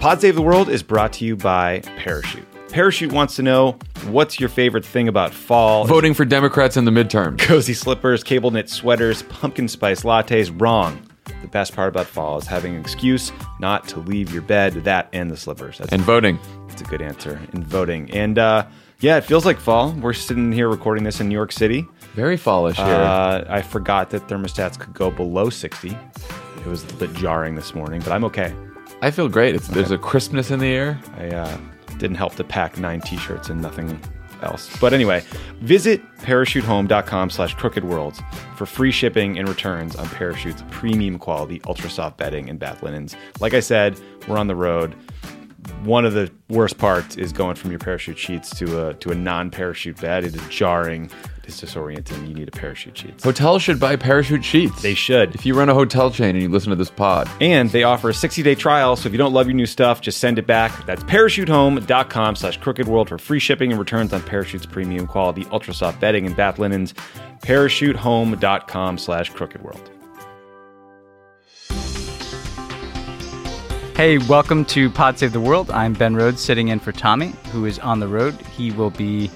Pod Save the World is brought to you by Parachute. Parachute wants to know what's your favorite thing about fall? Voting for Democrats in the midterms. Cozy slippers, cable knit sweaters, pumpkin spice lattes. Wrong. The best part about fall is having an excuse not to leave your bed. That and the slippers. That's, And voting. that's a good answer. in voting. And uh, yeah, it feels like fall. We're sitting here recording this in New York City. Very fallish here. Uh, I forgot that thermostats could go below 60. It was a bit jarring this morning, but I'm okay. I feel great. It's, There's a crispness in the air. I uh, didn't help to pack nine t-shirts and nothing else. But anyway, visit parachutehome.com slash crooked worlds for free shipping and returns on Parachute's premium quality ultra soft bedding and bath linens. Like I said, we're on the road. One of the worst parts is going from your parachute sheets to a to a non-parachute bed. It is jarring. It is disorienting. You need a parachute sheets. Hotels should buy parachute sheets. They should. If you run a hotel chain and you listen to this pod, And they offer a 60-day trial, so if you don't love your new stuff, just send it back. That's parachutehome.com slash crooked world for free shipping and returns on Parachute's premium quality ultra soft bedding and bath linens. Parachutehome.com slash crooked world. Hey, welcome to Pod Save the World. I'm Ben Rhodes sitting in for Tommy, who is on the road. He will be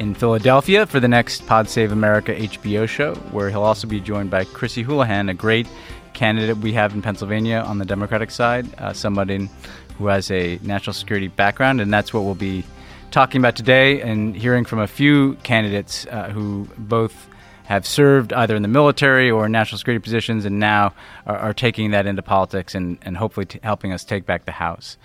in Philadelphia for the next Pod Save America HBO show, where he'll also be joined by Chrissy Houlahan, a great candidate we have in Pennsylvania on the Democratic side, uh, somebody who has a national security background, and that's what we'll be talking about today and hearing from a few candidates uh, who both have served either in the military or in national security positions and now are, are taking that into politics and, and hopefully t- helping us take back the House.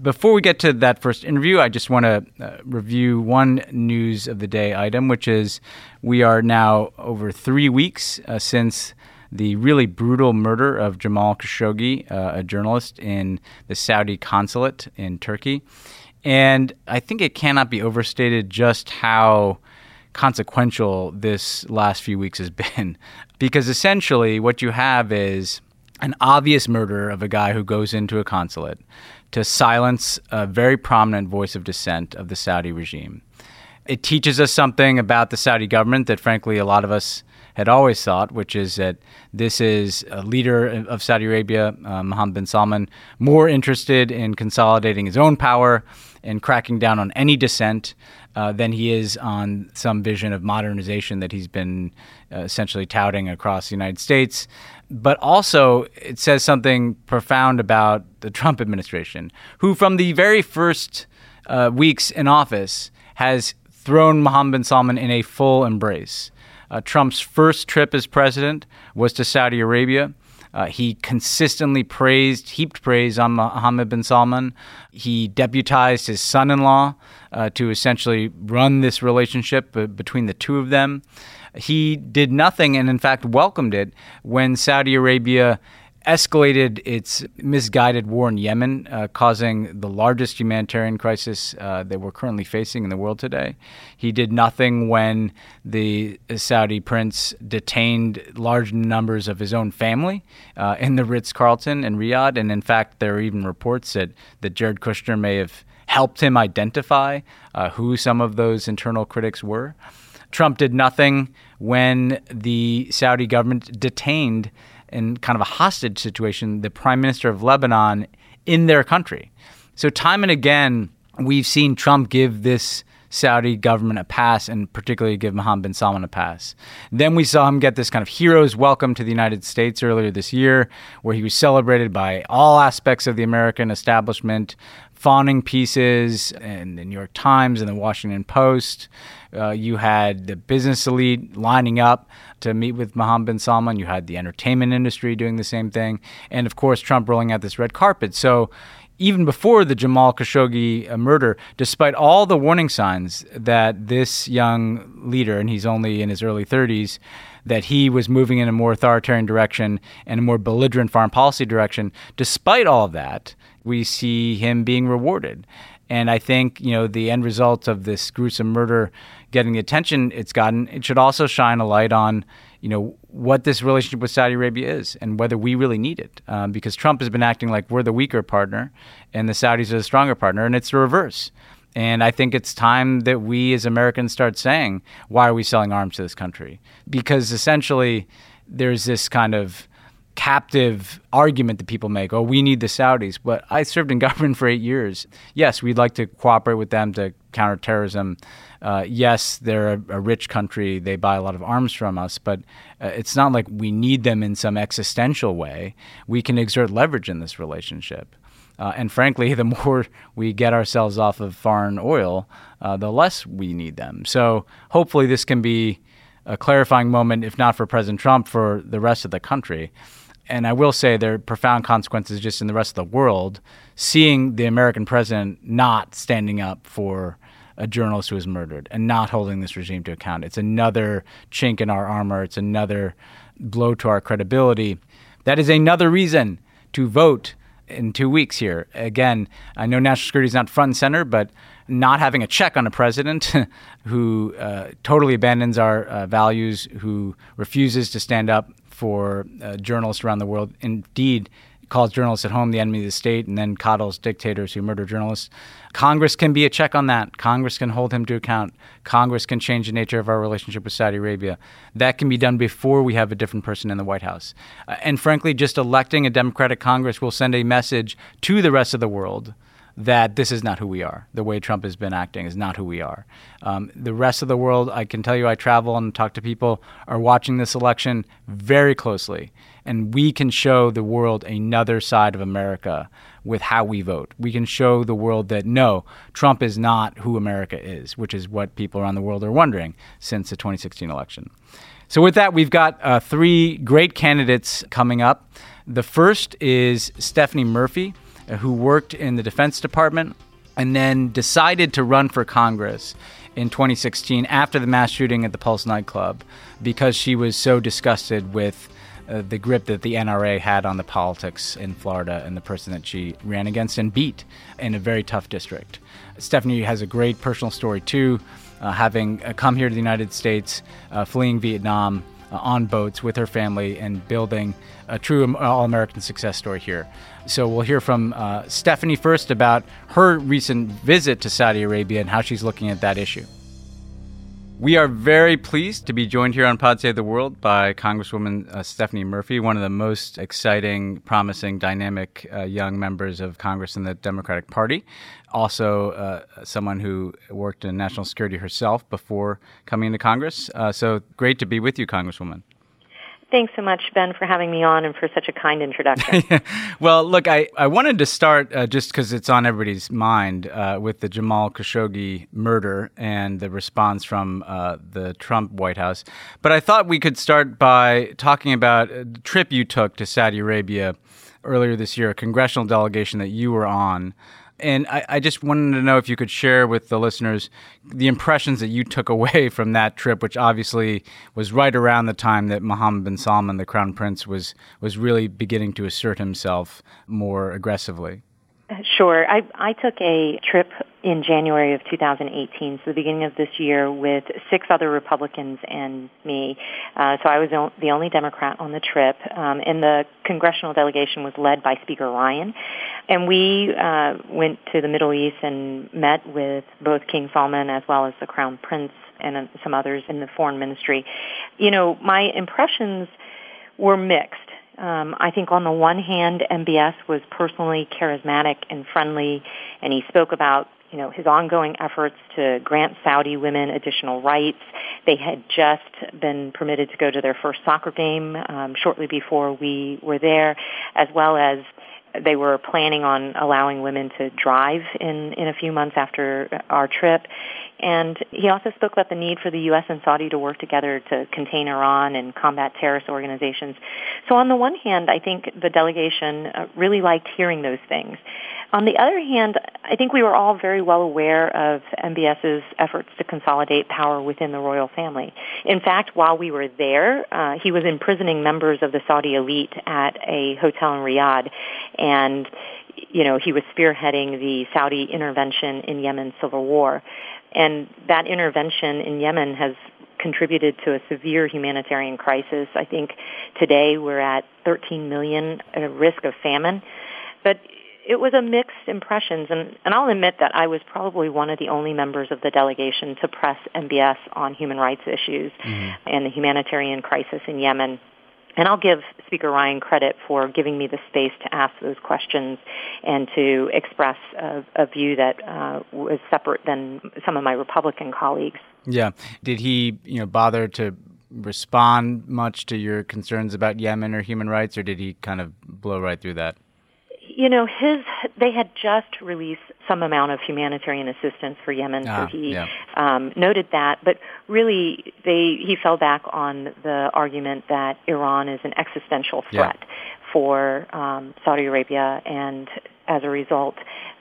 Before we get to that first interview, I just want to uh, review one news of the day item, which is we are now over three weeks uh, since the really brutal murder of Jamal Khashoggi, uh, a journalist in the Saudi consulate in Turkey. And I think it cannot be overstated just how consequential this last few weeks has been. Because essentially, what you have is an obvious murder of a guy who goes into a consulate to silence a very prominent voice of dissent of the Saudi regime. It teaches us something about the Saudi government that, frankly, a lot of us had always thought, which is that this is a leader of Saudi Arabia, uh, Mohammed bin Salman, more interested in consolidating his own power and cracking down on any dissent uh, than he is on some vision of modernization that he's been uh, essentially touting across the United States. But also, it says something profound about the Trump administration, who, from the very first uh, weeks in office, has thrown Mohammed bin Salman in a full embrace. Uh, Trump's first trip as president was to Saudi Arabia. Uh, he consistently praised, heaped praise on Mohammed bin Salman. He deputized his son in law uh, to essentially run this relationship b- between the two of them. He did nothing and, in fact, welcomed it when Saudi Arabia escalated its misguided war in Yemen, uh, causing the largest humanitarian crisis uh, that we're currently facing in the world today. He did nothing when the Saudi prince detained large numbers of his own family uh, in the Ritz Carlton in Riyadh. And in fact, there are even reports that, that Jared Kushner may have helped him identify uh, who some of those internal critics were. Trump did nothing when the Saudi government detained in kind of a hostage situation the prime minister of Lebanon in their country. So, time and again, we've seen Trump give this Saudi government a pass and particularly give Mohammed bin Salman a pass. Then we saw him get this kind of hero's welcome to the United States earlier this year, where he was celebrated by all aspects of the American establishment, fawning pieces in the New York Times and the Washington Post. Uh, you had the business elite lining up to meet with Mohammed bin Salman. You had the entertainment industry doing the same thing. And of course, Trump rolling out this red carpet. So even before the Jamal Khashoggi uh, murder, despite all the warning signs that this young leader, and he's only in his early 30s, that he was moving in a more authoritarian direction and a more belligerent foreign policy direction, despite all of that, we see him being rewarded. And I think, you know, the end result of this gruesome murder getting the attention it's gotten, it should also shine a light on, you know, what this relationship with Saudi Arabia is and whether we really need it. Um, because Trump has been acting like we're the weaker partner and the Saudis are the stronger partner, and it's the reverse. And I think it's time that we as Americans start saying, why are we selling arms to this country? Because essentially, there's this kind of captive argument that people make. Oh, we need the Saudis. But I served in government for eight years. Yes, we'd like to cooperate with them to counter terrorism. Uh, yes, they're a, a, rich country. They buy a lot of arms from us, but uh, it's not like we need them in some existential way. We can exert leverage in this relationship. Uh, and frankly, the more we get ourselves off of foreign oil, uh, the less we need them. So hopefully, this can be a clarifying moment, if not for President Trump, for the rest of the country and I will say there are profound consequences just in the rest of the world, seeing the American president not standing up for a journalist who was murdered and not holding this regime to account. It's another chink in our armor. It's another blow to our credibility. That is another reason to vote in two weeks here. Again, I know national security is not front and center, but not having a check on a president who uh, totally abandons our uh, values, who refuses to stand up for uh, journalists around the world. Indeed, calls journalists at home the enemy of the state and then coddles dictators who murder journalists. Congress can be a check on that. Congress can hold him to account. Congress can change the nature of our relationship with Saudi Arabia. That can be done before we have a different person in the White House. Uh, and frankly, just electing a Democratic Congress will send a message to the rest of the world that this is not who we are. The way Trump has been acting is not who we are. Um, the rest of the world, I can tell you, I travel and talk to people, are watching this election very closely. And we can show the world another side of America with how we vote. We can show the world that no, Trump is not who America is, which is what people around the world are wondering since the 2016 election. So, with that, we've got uh, three great candidates coming up. The first is Stephanie Murphy who worked in the Defense Department and then decided to run for Congress in 2016 after the mass shooting at the Pulse nightclub because she was so disgusted with uh, the grip that the NRA had on the politics in Florida and the person that she ran against and beat in a very tough district. Stephanie has a great personal story too, uh, having uh, come here to the United States, uh, fleeing Vietnam uh, on boats with her family, and building a true all American success story here. So we'll hear from uh, Stephanie first about her recent visit to Saudi Arabia and how she's looking at that issue. We are very pleased to be joined here on Pod Save the World by Congresswoman uh, Stephanie Murphy, one of the most exciting, promising, dynamic uh, young members of Congress in the Democratic Party. Also, uh, someone who worked in national security herself before coming into Congress. Uh, so great to be with you, Congresswoman. Thanks so much, Ben, for having me on and for such a kind introduction. well, look, I, I wanted to start uh, just because it's on everybody's mind uh, with the Jamal Khashoggi murder and the response from uh, the Trump White House. But I thought we could start by talking about the trip you took to Saudi Arabia earlier this year, a congressional delegation that you were on. And I, I, just wanted to know if you could share with the listeners the impressions that you took away from that trip, which obviously was right around the time that Mohammed bin Salman, the crown prince, was was really beginning to assert himself more aggressively. Sure. I, I took a trip in January of 2018, so the beginning of this year, with six other Republicans and me. Uh, so I was the only Democrat on the trip, um, and the congressional delegation was led by Speaker Ryan. And we uh, went to the Middle East and met with both King Salman as well as the Crown Prince and uh, some others in the foreign ministry. You know, my impressions were mixed. Um, I think on the one hand, MBS was personally charismatic and friendly, and he spoke about you know his ongoing efforts to grant Saudi women additional rights. They had just been permitted to go to their first soccer game um, shortly before we were there, as well as they were planning on allowing women to drive in, in a few months after our trip. And he also spoke about the need for the U.S. and Saudi to work together to contain Iran and combat terrorist organizations. So on the one hand, I think the delegation uh, really liked hearing those things. On the other hand, I think we were all very well aware of MBS's efforts to consolidate power within the royal family. In fact, while we were there, uh, he was imprisoning members of the Saudi elite at a hotel in Riyadh, and you know he was spearheading the Saudi intervention in Yemen's civil war, and that intervention in Yemen has contributed to a severe humanitarian crisis. I think today we're at 13 million at risk of famine. But it was a mixed impressions, and, and I'll admit that I was probably one of the only members of the delegation to press MBS on human rights issues mm-hmm. and the humanitarian crisis in Yemen. And I'll give Speaker Ryan credit for giving me the space to ask those questions and to express a, a view that uh, was separate than some of my Republican colleagues. Yeah. Did he, you know, bother to respond much to your concerns about Yemen or human rights, or did he kind of blow right through that? You know, his they had just released some amount of humanitarian assistance for Yemen, ah, so he yeah. um, noted that. But really, they he fell back on the argument that Iran is an existential threat Yeah. for um, Saudi Arabia, and as a result,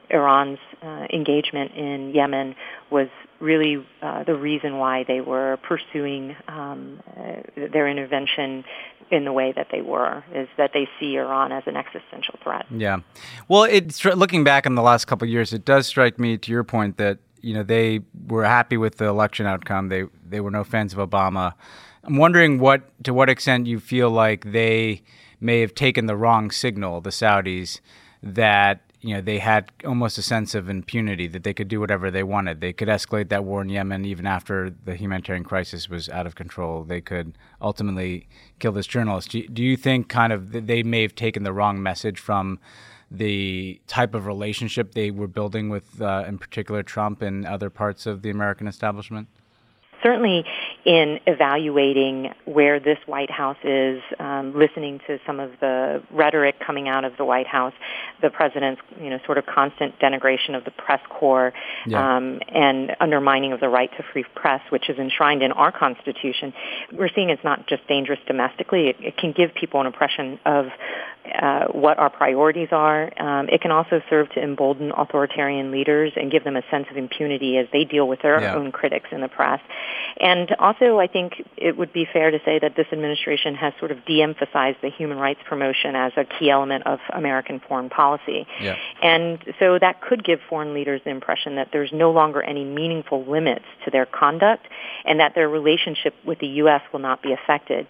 Iran's uh, engagement in Yemen was really uh, the reason why they were pursuing um, uh, their intervention in the way that they were, is that they see Iran as an existential threat. Yeah. Well, it's looking back on the last couple of years, it does strike me to your point that you know they were happy with the election outcome. They they were no fans of Obama. I'm wondering what to what extent you feel like they may have taken the wrong signal, the Saudis, that you know they had almost a sense of impunity that they could do whatever they wanted. They could escalate that war in Yemen even after the humanitarian crisis was out of control. They could ultimately kill this journalist. Do, do you think kind of they may have taken the wrong message from the type of relationship they were building with, uh, in particular, Trump and other parts of the American establishment? Certainly in evaluating where this White House is, um, listening to some of the rhetoric coming out of the White House, the president's you know sort of constant denigration of the press corps, Yeah. um, and undermining of the right to free press, which is enshrined in our Constitution. We're seeing it's not just dangerous domestically; it, it can give people an impression of uh, what our priorities are. Um, it can also serve to embolden authoritarian leaders and give them a sense of impunity as they deal with their Yeah. own critics in the press. And also, I think it would be fair to say that this administration has sort of de-emphasized the human rights promotion as a key element of American foreign policy. Yeah. And so that could give foreign leaders the impression that there's no longer any meaningful limits to their conduct and that their relationship with the U.S. will not be affected.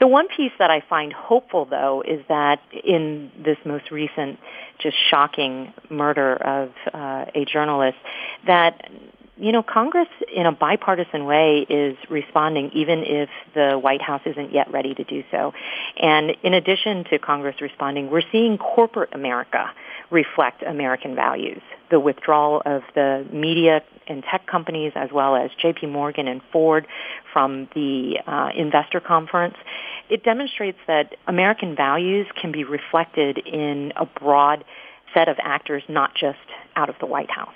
The one piece that I find hopeful, though, is that in this most recent, just shocking murder of uh, a journalist, that you know, Congress in a bipartisan way is responding even if the White House isn't yet ready to do so. And in addition to Congress responding, we're seeing corporate America reflect American values. The withdrawal of the media and tech companies as well as JP Morgan and Ford from the uh, investor conference, it demonstrates that American values can be reflected in a broad set of actors, not just out of the White House.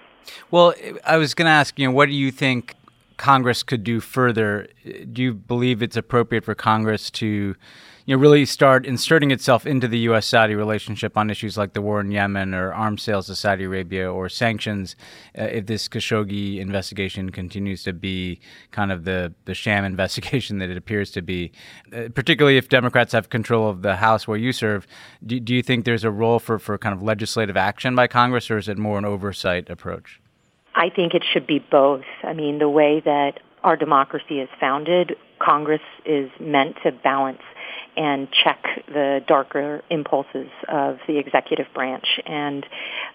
Well, I was going to ask, you know, what do you think Congress could do further? Do you believe it's appropriate for Congress to, you know, really start inserting itself into the U.S. Saudi relationship on issues like the war in Yemen or arms sales to Saudi Arabia or sanctions uh, if this Khashoggi investigation continues to be kind of the, the sham investigation that it appears to be? Uh, particularly if Democrats have control of the House where you serve, do, do you think there's a role for, for kind of legislative action by Congress or is it more an oversight approach? I think it should be both. I mean, the way that our democracy is founded, Congress is meant to balance and check the darker impulses of the executive branch. And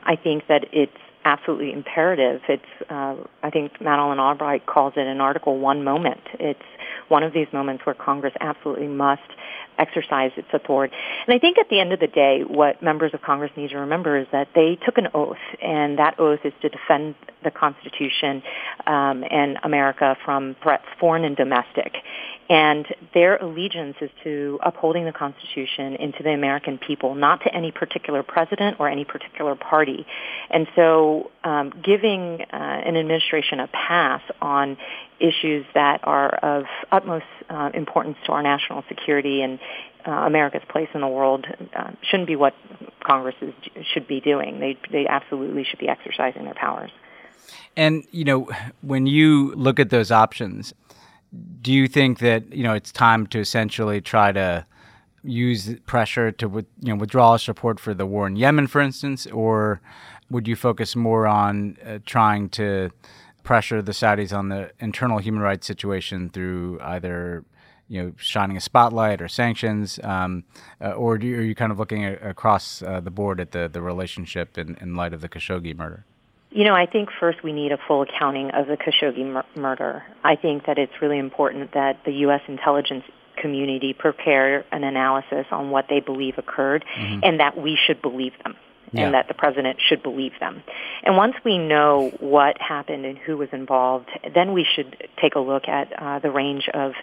I think that it's absolutely imperative. It's, uh, I think Madeleine Albright calls it an Article 1 moment. It's one of these moments where Congress absolutely must exercise its authority. And I think at the end of the day, what members of Congress need to remember is that they took an oath, and that oath is to defend the Constitution um, and America from threats, foreign and domestic. And their allegiance is to upholding the Constitution and to the American people, not to any particular president or any particular party. And so um, giving uh, an administration a pass on issues that are of utmost uh, importance to our national security and uh, America's place in the world uh, shouldn't be what Congress is, should be doing. They, they absolutely should be exercising their powers. And you know, when you look at those options, do you think that you know it's time to essentially try to use pressure to you know withdraw support for the war in Yemen, for instance, or would you focus more on uh, trying to pressure the Saudis on the internal human rights situation through either you know shining a spotlight or sanctions, um, uh, or you, are you kind of looking across uh, the board at the the relationship in, in light of the Khashoggi murder? You know, I think first we need a full accounting of the Khashoggi mur- murder. I think that it's really important that the U.S. intelligence community prepare an analysis on what they believe occurred mm-hmm. and that we should believe them yeah. and that the president should believe them. And once we know what happened and who was involved, then we should take a look at uh, the range of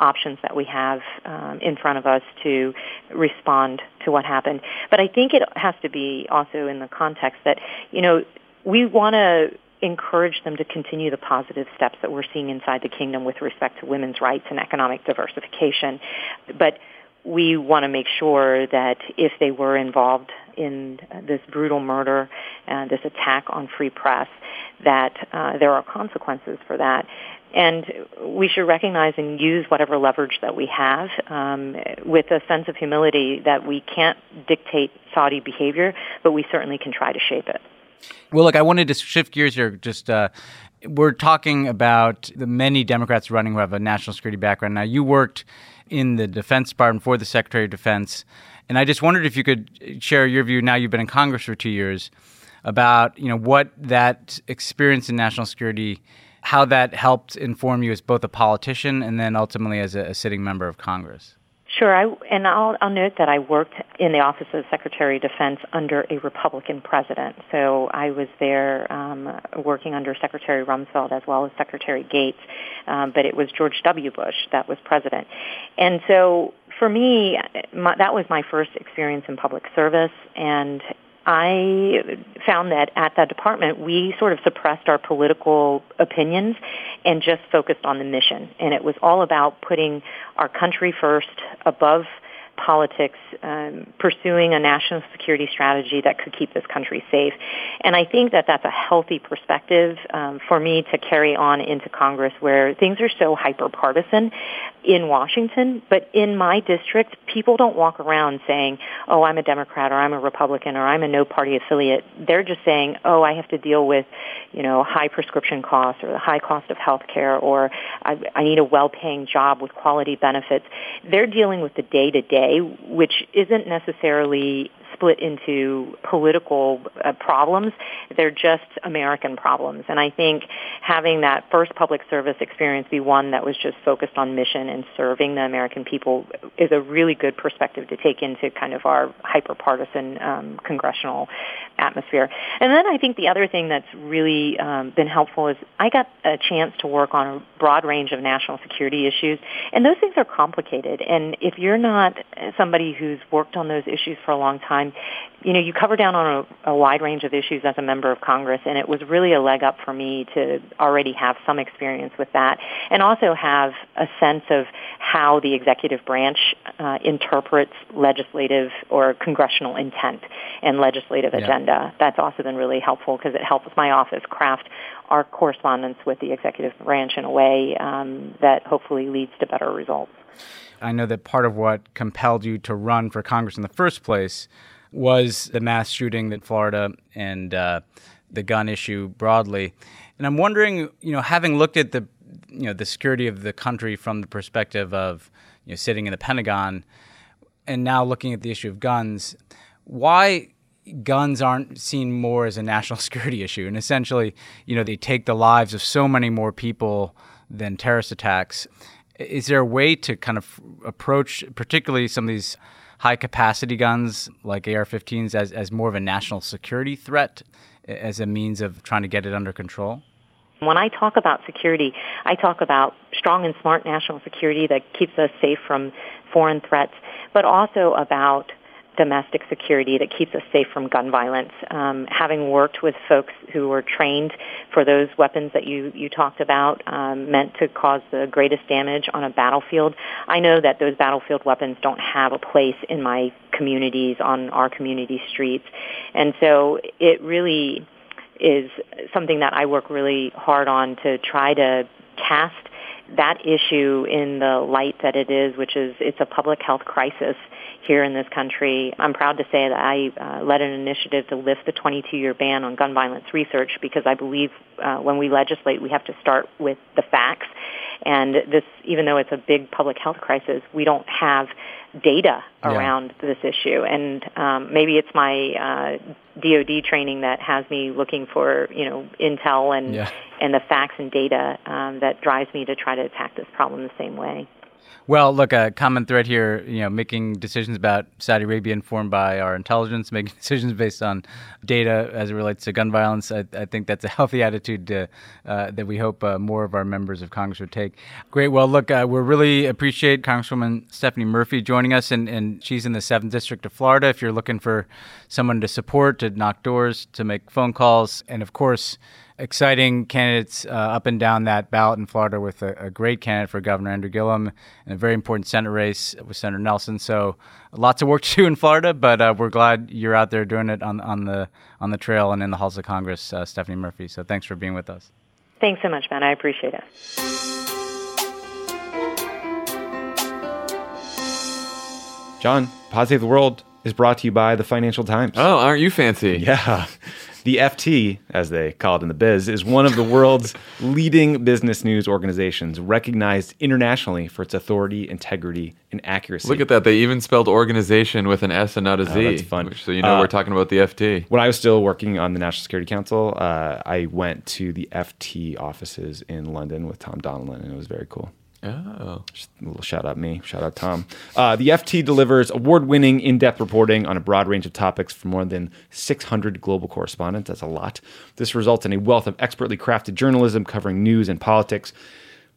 options that we have um, in front of us to respond to what happened. But I think it has to be also in the context that, you know, we want to encourage them to continue the positive steps that we're seeing inside the kingdom with respect to women's rights and economic diversification. But we want to make sure that if they were involved in this brutal murder and this attack on free press, that uh, there are consequences for that. And we should recognize and use whatever leverage that we have um, with a sense of humility that we can't dictate Saudi behavior, but we certainly can try to shape it. Well, look, I wanted to shift gears here. Just uh, we're talking about the many Democrats running who have a national security background. Now, you worked in the Defense Department for the Secretary of Defense, and I just wondered if you could share your view. Now you've been in Congress for two years about you know what that experience in national security, how that helped inform you as both a politician and then ultimately as a, a sitting member of Congress. Sure, I, and I'll, I'll note that I worked in the Office of Secretary of Defense under a Republican president. So I was there um, working under Secretary Rumsfeld as well as Secretary Gates, um, but it was George W. Bush that was president. And so for me, my, that was my first experience in public service, and I found that at that department we sort of suppressed our political opinions and just focused on the mission. And it was all about putting our country first above politics, um, pursuing a national security strategy that could keep this country safe. And I think that that's a healthy perspective um, for me to carry on into Congress where things are so hyper partisan in Washington, but in my district, people don't walk around saying, oh, I'm a Democrat or I'm a Republican or I'm a no party affiliate. They're just saying, oh, I have to deal with, you know, high prescription costs or the high cost of health care or I, I need a well-paying job with quality benefits. They're dealing with the day-to-day, which isn't necessarily split into political uh, problems. They're just American problems. And I think having that first public service experience be one that was just focused on mission and serving the American people is a really good perspective to take into kind of our hyper-partisan um, congressional atmosphere. And then I think the other thing that's really um, been helpful is I got a chance to work on a broad range of national security issues, and those things are complicated. And if you're not somebody who's worked on those issues for a long time, you know, you cover down on a, a wide range of issues as a member of Congress, and it was really a leg up for me to already have some experience with that, and also have a sense of how the executive branch uh, interprets legislative or congressional intent and legislative yeah. agenda. That's also been really helpful because it helps my office craft our correspondence with the executive branch in a way um, that hopefully leads to better results. I know that part of what compelled you to run for Congress in the first place was the mass shooting in Florida and uh, the gun issue broadly. And I'm wondering, you know, having looked at the, you know, the security of the country from the perspective of, you know, sitting in the Pentagon, and now looking at the issue of guns, why guns aren't seen more as a national security issue? And essentially, you know, they take the lives of so many more people than terrorist attacks. Is there a way to kind of approach, particularly some of these high capacity guns like AR 15s as, as more of a national security threat as a means of trying to get it under control? When I talk about security, I talk about strong and smart national security that keeps us safe from foreign threats, but also about domestic security that keeps us safe from gun violence. Um, having worked with folks who were trained for those weapons that you, you talked about um, meant to cause the greatest damage on a battlefield, I know that those battlefield weapons don't have a place in my communities, on our community streets. And so it really is something that I work really hard on to try to cast that issue in the light that it is, which is it's a public health crisis here in this country. I'm proud to say that I uh, led an initiative to lift the 22-year ban on gun violence research because I believe uh, when we legislate, we have to start with the facts. And this, even though it's a big public health crisis, we don't have data around yeah. this issue. And um, maybe it's my uh, DoD training that has me looking for, you know, intel and yeah. and the facts and data um, that drives me to try to attack this problem the same way. Well, look, a common thread here, you know, making decisions about Saudi Arabia informed by our intelligence, making decisions based on data as it relates to gun violence. I, I think that's a healthy attitude to, uh, that we hope uh, more of our members of Congress would take. Great. Well, look, uh, we really appreciate Congresswoman Stephanie Murphy joining us, and, and she's in the 7th District of Florida. If you're looking for someone to support, to knock doors, to make phone calls, and of course, exciting candidates uh, up and down that ballot in Florida with a, a, great candidate for Governor Andrew Gillum and a very important Senate race with Senator Nelson. So lots of work to do in Florida, but uh, we're glad you're out there doing it on, on the on the trail and in the halls of Congress, uh, Stephanie Murphy. So thanks for being with us. Thanks so much, Ben. I appreciate it. John, Pod Save the World is brought to you by the Financial Times. Oh, aren't you fancy? Yeah. The FT, as they call it in the biz, is one of the world's leading business news organizations, recognized internationally for its authority, integrity, and accuracy. Look at that. They even spelled organization with an S and not a Z. Oh, that's fun. So you know Uh, we're talking about the FT. when I was still working on the National Security Council, uh, I went to the FT offices in London with Tom Donilon, and it was very cool. Oh. Just a little shout out me, shout out Tom. Uh, the FT delivers award winning, in depth reporting on a broad range of topics for more than 600 global correspondents. That's a lot. This results in a wealth of expertly crafted journalism covering news and politics,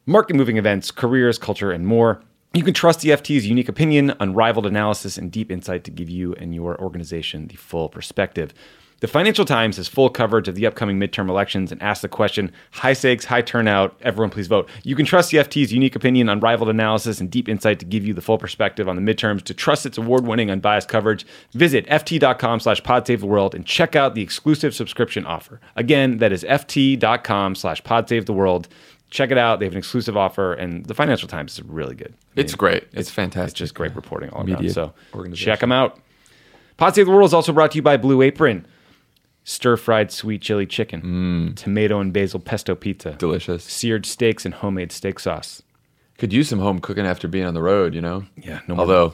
market moving events, careers, culture, and more. You can trust the FT's unique opinion, unrivaled analysis, and deep insight to give you and your organization the full perspective. The Financial Times has full coverage of the upcoming midterm elections and asks the question high stakes, high turnout, everyone please vote. You can trust the FT's unique opinion, unrivaled analysis, and deep insight to give you the full perspective on the midterms. To trust its award winning, unbiased coverage, visit ft.com slash podsavetheworld and check out the exclusive subscription offer. Again, that is ft.com slash podsavetheworld. Check it out. They have an exclusive offer, and the Financial Times is really good. I It's great. It's fantastic. It's just great reporting all around. So check them out. Pod Save the World is also brought to you by Blue Apron. Stir fried sweet chili chicken, Mm. tomato and basil pesto pizza, Delicious. seared steaks and homemade steak sauce. Could use some home cooking after being on the road, you know? Yeah, no more- Although,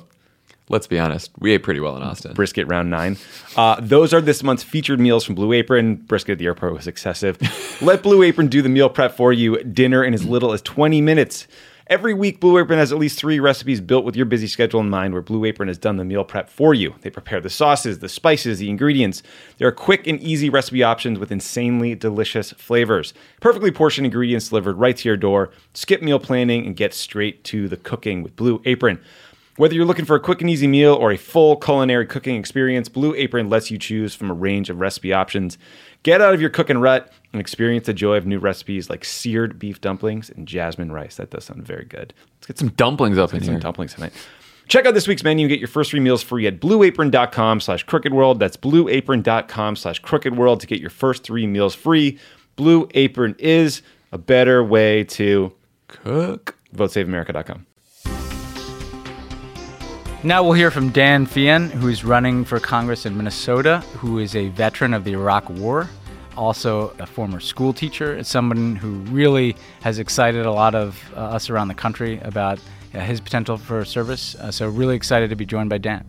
let's be honest, we ate pretty well in Austin. Brisket round nine. Uh, those are this month's featured meals from Blue Apron. Brisket at the airport was excessive. Let Blue Apron do the meal prep for you. Dinner in as little as 20 minutes. Every week, Blue Apron has at least three recipes built with your busy schedule in mind, where Blue Apron has done the meal prep for you. They prepare the sauces, the spices, the ingredients. There are quick and easy recipe options with insanely delicious flavors. Perfectly portioned ingredients delivered right to your door. Skip meal planning and get straight to the cooking with Blue Apron. Whether you're looking for a quick and easy meal or a full culinary cooking experience, Blue Apron lets you choose from a range of recipe options. Get out of your cooking rut and experience the joy of new recipes like seared beef dumplings and jasmine rice. That does sound very good. Let's get some Some dumplings up in some here. dumplings tonight. Check out this week's menu and get your first three meals free at blueapron.com slash crookedworld. That's blueapron.com slash crookedworld to get your first three meals free. Blue Apron is a better way to Cook. votesaveamerica.com. Now we'll hear from Dan Feehan, who is running for Congress in Minnesota, who is a veteran of the Iraq War, also a former school teacher, someone who really has excited a lot of uh, us around the country about uh, his potential for service. Uh, so, really excited to be joined by Dan.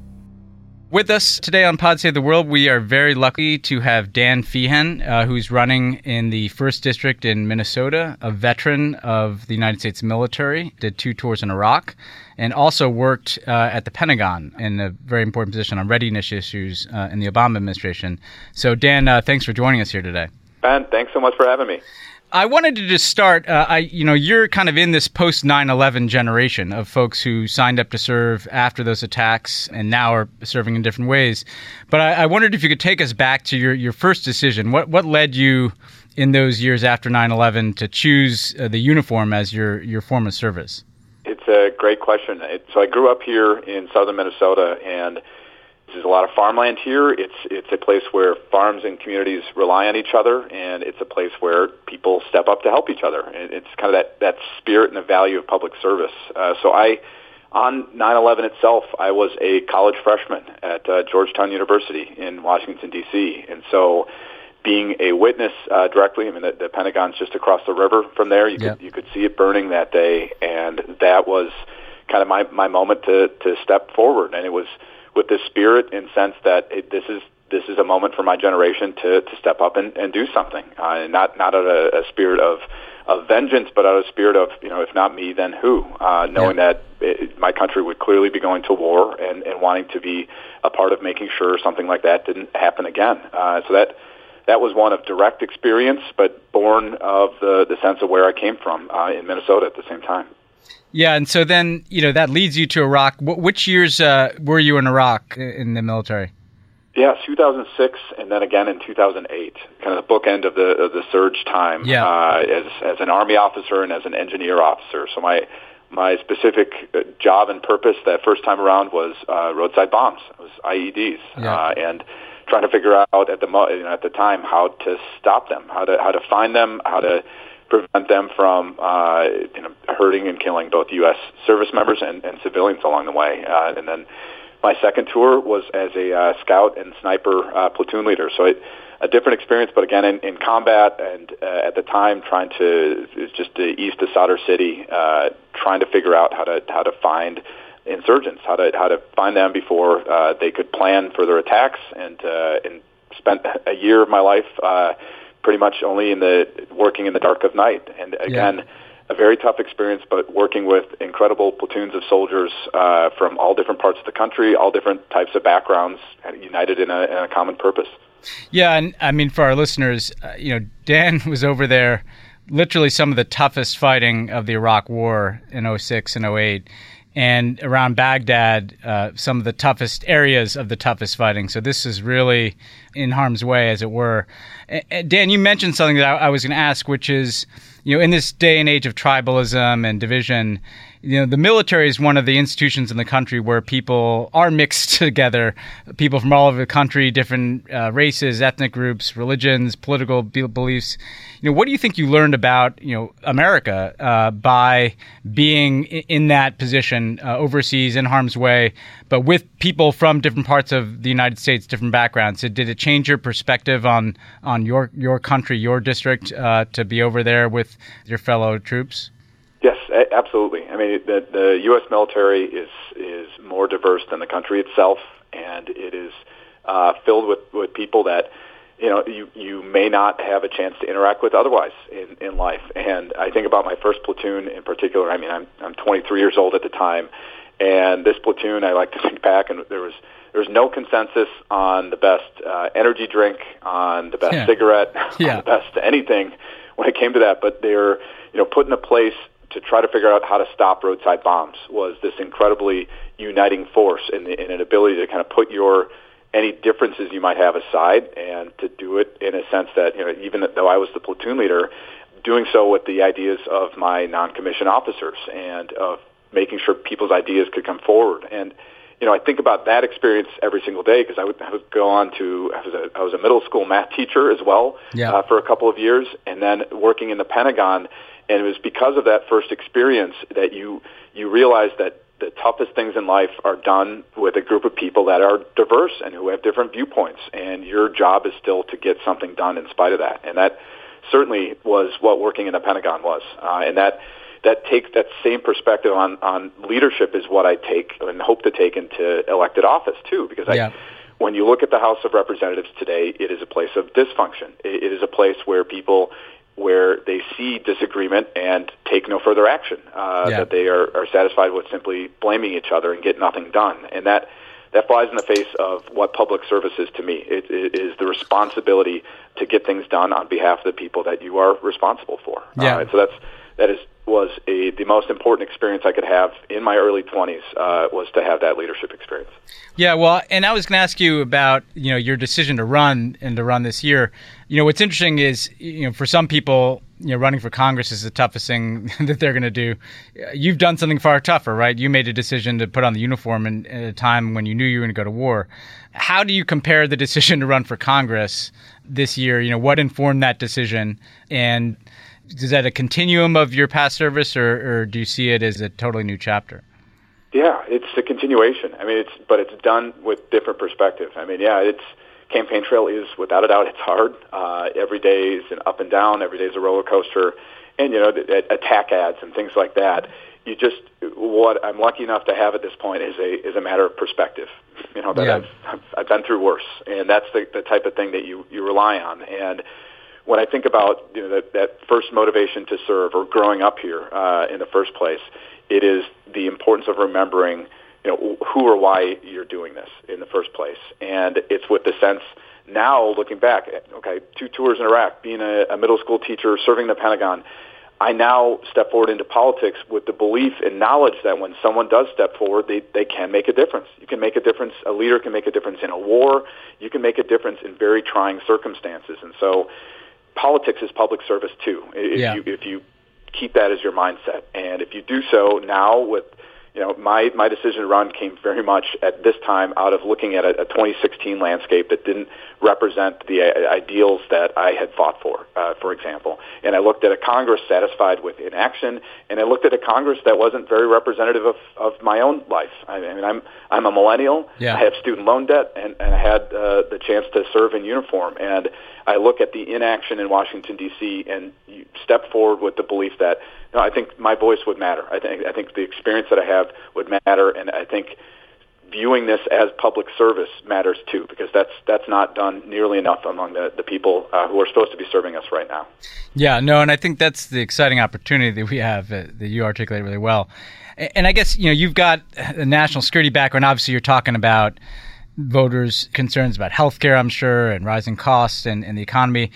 With us today on Pod Save the World, we are very lucky to have Dan Feehan, uh, who's running in the first district in Minnesota, a veteran of the United States military, did two tours in Iraq, and also worked uh, at the Pentagon in a very important position on readiness issues uh, in the Obama administration. So, Dan, uh, thanks for joining us here today. Ben, thanks so much for having me. I wanted to just start. Uh, I, you know, you're kind of in this post 9/11 generation of folks who signed up to serve after those attacks and now are serving in different ways. But I, I wondered if you could take us back to your, your first decision. What what led you in those years after 9/11 to choose uh, the uniform as your your form of service? It's a great question. It, so I grew up here in southern Minnesota, and there's a lot of farmland here. It's it's a place where farms and communities rely on each other, and it's a place where people step up to help each other. And it's kind of that that spirit and the value of public service. Uh, so I. On 9/11 itself, I was a college freshman at uh, Georgetown University in Washington D.C., and so being a witness uh, directly. I mean, the, the Pentagon's just across the river from there. You Yeah. could you could see it burning that day, and that was kind of my my moment to to step forward. And it was with this spirit and sense that it, this is this is a moment for my generation to to step up and, and do something, uh, and not not out of a, a spirit of of vengeance, but out of a spirit of you know, if not me, then who? Uh, knowing Yeah. that it, my country would clearly be going to war and, and wanting to be a part of making sure something like that didn't happen again. Uh, so that that was one of direct experience, but born of the the sense of where I came from uh, in Minnesota at the same time. Yeah, and so then you know that leads you to Iraq. Wh- which years uh, were you in Iraq in the military? Yeah, 2006, and then again in 2008, kind of the bookend of the of the surge time Yeah. uh, as as an army officer and as an engineer officer. So my my specific uh, job and purpose that first time around was uh, roadside bombs, it was IEDs, Yeah. uh, and trying to figure out at the mo- you know, at the time how to stop them, how to how to find them, how to prevent them from uh, you know hurting and killing both U.S. service members and, and civilians along the way, uh, and then my second tour was as a uh, scout and sniper uh, platoon leader. So it, a different experience, but again in, in combat and uh, at the time trying to just uh, east of Sadr City, uh, trying to figure out how to how to find insurgents, how to how to find them before uh, they could plan further attacks, and uh, and spent a year of my life uh, pretty much only in the working in the dark of night. And again a very tough experience, but working with incredible platoons of soldiers uh, from all different parts of the country, all different types of backgrounds, united in a, in a common purpose. Yeah, and I mean for our listeners, uh, you know, Dan was over there, literally some of the toughest fighting of the Iraq War in 06 and 08. And around Baghdad, uh, some of the toughest areas of the toughest fighting. So this is really in harm's way, as it were. A- a- Dan, you mentioned something that I, I was going to ask, which is, you know, in this day and age of tribalism and division, you know, the military is one of the institutions in the country where people are mixed together, people from all over the country, different uh, races, ethnic groups, religions, political be- beliefs. You know, what do you think you learned about, you know, America uh, by being in that position uh, overseas in harm's way, but with people from different parts of the United States, different backgrounds? Did it change your perspective on on your your country, your district, uh, to be over there with your fellow troops? Yes, absolutely. I mean, the, the U.S. military is is more diverse than the country itself, and it is uh, filled with, with people that you know you you may not have a chance to interact with otherwise in in life. And I think about my first platoon in particular. I mean, I'm I'm 23 years old at the time, and this platoon, I like to think back, and there was there was no consensus on the best uh, energy drink, on the best Yeah. cigarette, Yeah. on the best anything when it came to that. But they're you know put in a place to try to figure out how to stop roadside bombs was this incredibly uniting force in, the, in an ability to kind of put your any differences you might have aside and to do it in a sense that you know even though I was the platoon leader doing so with the ideas of my non-commissioned officers and of making sure people's ideas could come forward and you know I think about that experience every single day because I would, I would go on to I was a, I was a middle school math teacher as well Yeah. uh, for a couple of years and then working in the Pentagon and it was because of that first experience that you you realize that the toughest things in life are done with a group of people that are diverse and who have different viewpoints and your job is still to get something done in spite of that and that certainly was what working in the Pentagon was uh, and that that take that same perspective on on leadership is what I take and hope to take into elected office too because Yeah. I when you look at the House of Representatives today, it is a place of dysfunction. It it is a place where people, where they see disagreement and take no further action. Uh, Yeah. That they are, are satisfied with simply blaming each other and get nothing done. And that that flies in the face of what public service is to me. It, it is the responsibility to get things done on behalf of the people that you are responsible for. Yeah. Uh, and so that's that is was a the most important experience I could have in my early 20s uh, was to have that leadership experience. Yeah, well, and I was going to ask you about you know your decision to run and to run this year. You know, what's interesting is you know for some people, you know, running for Congress is the toughest thing that they're going to do. You've done something far tougher, right? You made a decision to put on the uniform in, at a time when you knew you were going to go to war. How do you compare the decision to run for Congress this year? You know, what informed that decision, and is that a continuum of your past service, or, or do you see it as a totally new chapter? Yeah, it's a continuation. I mean, it's but it's done with different perspective. I mean, yeah, it's campaign trail is without a doubt it's hard. Uh, every day is an up and down. Every day is a roller coaster, and you know, the, the attack ads and things like that. You just what I'm lucky enough to have at this point is a is a matter of perspective. You know that Yeah. I've, I've I've been through worse, and that's the the type of thing that you you rely on and when I think about you know that, that first motivation to serve or growing up here uh, in the first place, it is the importance of remembering you know who or why you're doing this in the first place, and it's with the sense now looking back, okay, two tours in Iraq, being a, a middle school teacher, serving the Pentagon. I now step forward into politics with the belief and knowledge that when someone does step forward, they, they can make a difference. You can make a difference. A leader can make a difference in a war. You can make a difference in very trying circumstances. And so politics is public service too. If, Yeah. you, if you keep that as your mindset. And if you do so now with you know, my, my decision to run came very much at this time out of looking at a, a 2016 landscape that didn't represent the uh, ideals that I had fought for, uh, for example. And I looked at a Congress satisfied with inaction, and I looked at a Congress that wasn't very representative of, of my own life. I mean, I'm, I'm a millennial. Yeah. I have student loan debt, and, and I had uh, the chance to serve in uniform. And I look at the inaction in Washington D.C. and you step forward with the belief that know, I think my voice would matter. I think I think the experience that I have would matter, and I think viewing this as public service matters too, because that's that's not done nearly enough among the the people uh, who are supposed to be serving us right now. Yeah, no, and I think that's the exciting opportunity that we have uh, that you articulate really well. A- And I guess you know you've got a national security background. Obviously, you're talking about voters' concerns about healthcare, I'm sure, and rising costs and, and the economy.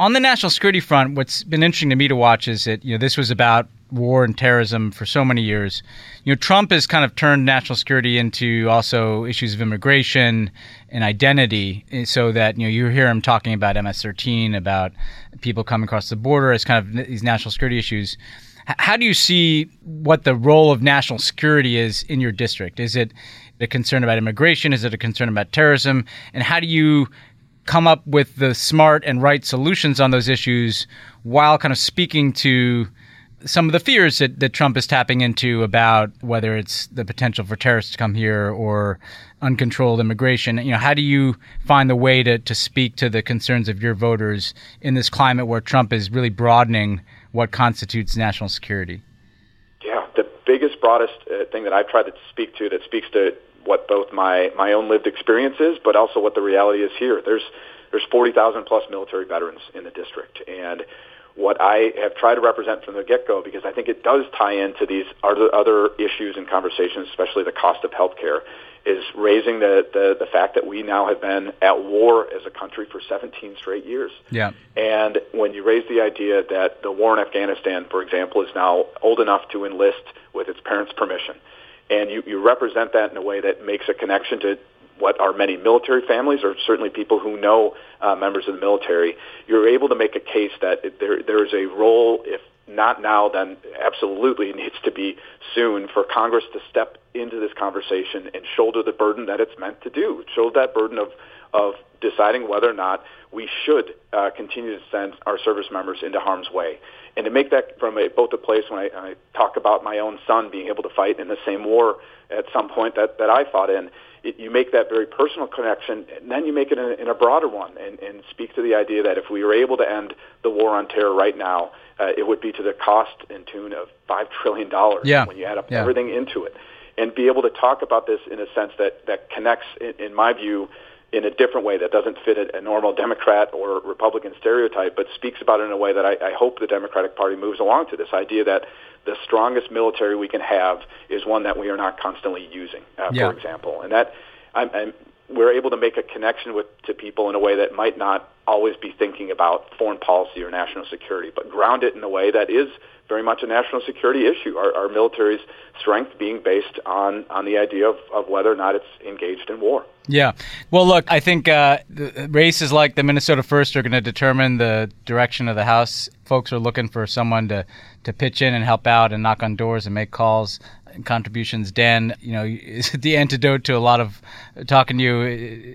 On the national security front, what's been interesting to me to watch is that you know this was about war and terrorism for so many years. You know, Trump has kind of turned national security into also issues of immigration and identity, so that you know you hear him talking about MS-13, about people coming across the border as kind of these national security issues. How do you see what the role of national security is in your district? Is it a concern about immigration? Is it a concern about terrorism? And how do you come up with the smart and right solutions on those issues while kind of speaking to some of the fears that, that Trump is tapping into about whether it's the potential for terrorists to come here or uncontrolled immigration. You know, how do you find the way to, to speak to the concerns of your voters in this climate where Trump is really broadening what constitutes national security? Yeah, the biggest, broadest uh, thing that I've tried to speak to that speaks to what both my my own lived experience is, but also what the reality is here. There's there's 40,000 plus military veterans in the district, and what I have tried to represent from the get-go, because I think it does tie into these other other issues and conversations, especially the cost of healthcare, is raising the, the the fact that we now have been at war as a country for 17 straight years. Yeah. And when you raise the idea that the war in Afghanistan, for example, is now old enough to enlist with its parents' permission, and you, you represent that in a way that makes a connection to what are many military families, or certainly people who know uh, members of the military, you're able to make a case that there there is a role, if not now, then absolutely needs to be soon for Congress to step into this conversation and shoulder the burden that it's meant to do. Shoulder that burden of of deciding whether or not we should uh, continue to send our service members into harm's way. And to make that from a, both a place when I, I talk about my own son being able to fight in the same war at some point that, that I fought in, it, you make that very personal connection, and then you make it in a, in a broader one and, and speak to the idea that if we were able to end the war on terror right now, uh, it would be to the cost and tune of $5 trillion Yeah. when you add up Yeah. everything into it. And be able to talk about this in a sense that, that connects, in, in my view, in a different way that doesn't fit a, a normal Democrat or Republican stereotype, but speaks about it in a way that I, I hope the Democratic Party moves along to this idea that the strongest military we can have is one that we are not constantly using, uh, Yeah. for example. And that I'm, I'm, we're able to make a connection with to people in a way that might not always be thinking about foreign policy or national security, but ground it in a way that is very much a national security issue. Our, our military's strength being based on, on the idea of, of whether or not it's engaged in war. Yeah. Well, look, I think uh, races like the Minnesota First are going to determine the direction of the House. Folks are looking for someone to, to pitch in and help out and knock on doors and make calls contributions. Dan, you know, is the antidote to a lot of talking to you.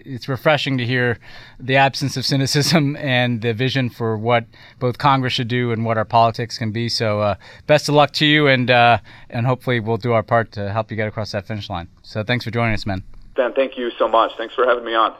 It's refreshing to hear the absence of cynicism and the vision for what both Congress should do and what our politics can be. So, uh, best of luck to you, and uh, and hopefully we'll do our part to help you get across that finish line. So, thanks for joining us, man. Dan, thank you so much. Thanks for having me on.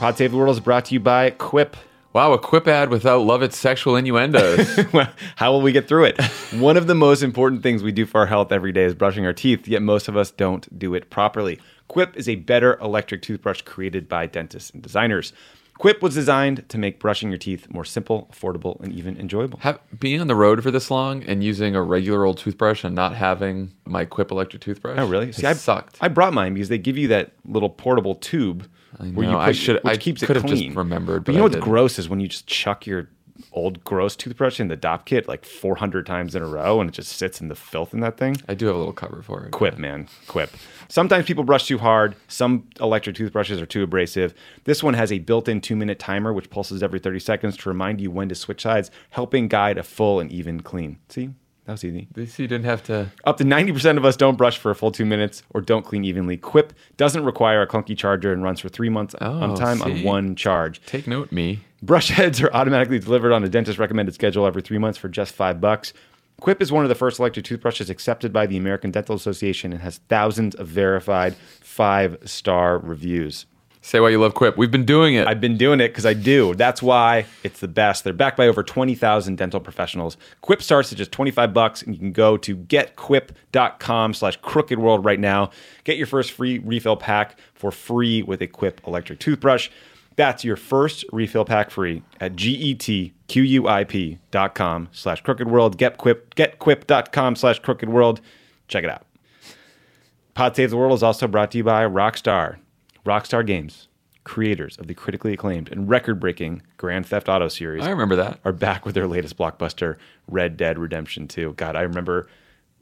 Pod Save the World is brought to you by Quip. Wow, a quip ad without Lovett's sexual innuendos. How will we get through it? One of the most important things we do for our health every day is brushing our teeth, yet most of us don't do it properly. Quip is a better electric toothbrush created by dentists and designers. Quip was designed to make brushing your teeth more simple, affordable, and even enjoyable. Have, being on the road for this long and using a regular old toothbrush and not having my Quip electric toothbrush. Oh, really? See, I sucked. I brought mine because they give you that little portable tube where you know, put, I should- I keeps it could have clean. just remembered, But, but you know I what's didn't. gross is when you just chuck your old gross toothbrush in the Dopp kit like 400 times in a row and it just sits in the filth in that thing. I do have a little cover for it. Quip, man. Quip. Sometimes people brush too hard. Some electric toothbrushes are too abrasive. This one has a built in two minute timer, which pulses every 30 seconds to remind you when to switch sides, helping guide a full and even clean. See? That was easy. Least you didn't have to. Up to 90% of us don't brush for a full two minutes or don't clean evenly. Quip doesn't require a clunky charger and runs for three months on Oh, time on one charge. Take note, me. Brush heads are automatically delivered on a dentist recommended schedule every three months for just five bucks. Quip is one of the first electric toothbrushes accepted by the American Dental Association and has thousands of verified five star reviews. Say why you love Quip. We've been doing it. I've been doing it because I do. That's why it's the best. They're backed by over 20,000 dental professionals. Quip starts at just 25 bucks, and you can go to getquip.com slash crooked world right now. Get your first free refill pack for free with a Quip electric toothbrush. That's your first refill pack free at getquip.com slash crooked world. Get quip, getquip.com slash crooked world. Check it out. Pod Save the World is also brought to you by Rockstar. Rockstar Games, creators of the critically acclaimed and record breaking Grand Theft Auto series, I remember that. are back with their latest blockbuster, Red Dead Redemption 2. God, I remember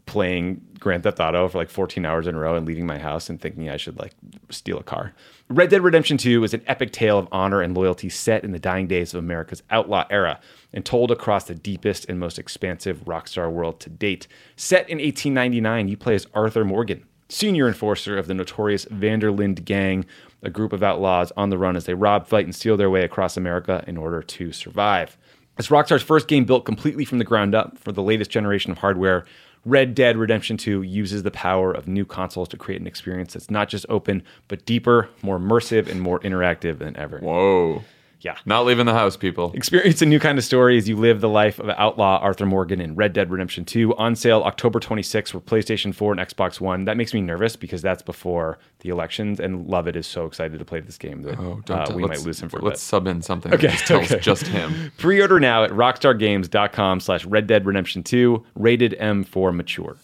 playing Grand Theft Auto for like 14 hours in a row and leaving my house and thinking I should like steal a car. Red Dead Redemption 2 is an epic tale of honor and loyalty set in the dying days of America's outlaw era and told across the deepest and most expansive Rockstar world to date. Set in 1899, you play as Arthur Morgan, senior enforcer of the notorious Van der Linde Gang, a group of outlaws on the run as they rob, fight, and steal their way across America in order to survive. It's Rockstar's first game built completely from the ground up for the latest generation of hardware. Red Dead Redemption 2 uses the power of new consoles to create an experience that's not just open, but deeper, more immersive, and more interactive than ever. Whoa. Yeah. Not leaving the house, people. Experience a new kind of story as you live the life of outlaw Arthur Morgan in Red Dead Redemption 2 on sale October 26th for PlayStation 4 and Xbox One. That makes me nervous because that's before the elections, and Lovett is so excited to play this game that Oh, uh, tell- we let's- might lose him for Let's bit. sub in something Okay, that just tells okay. just him. Pre-order now at rockstargames.com slash Red Dead Redemption 2, rated M for mature.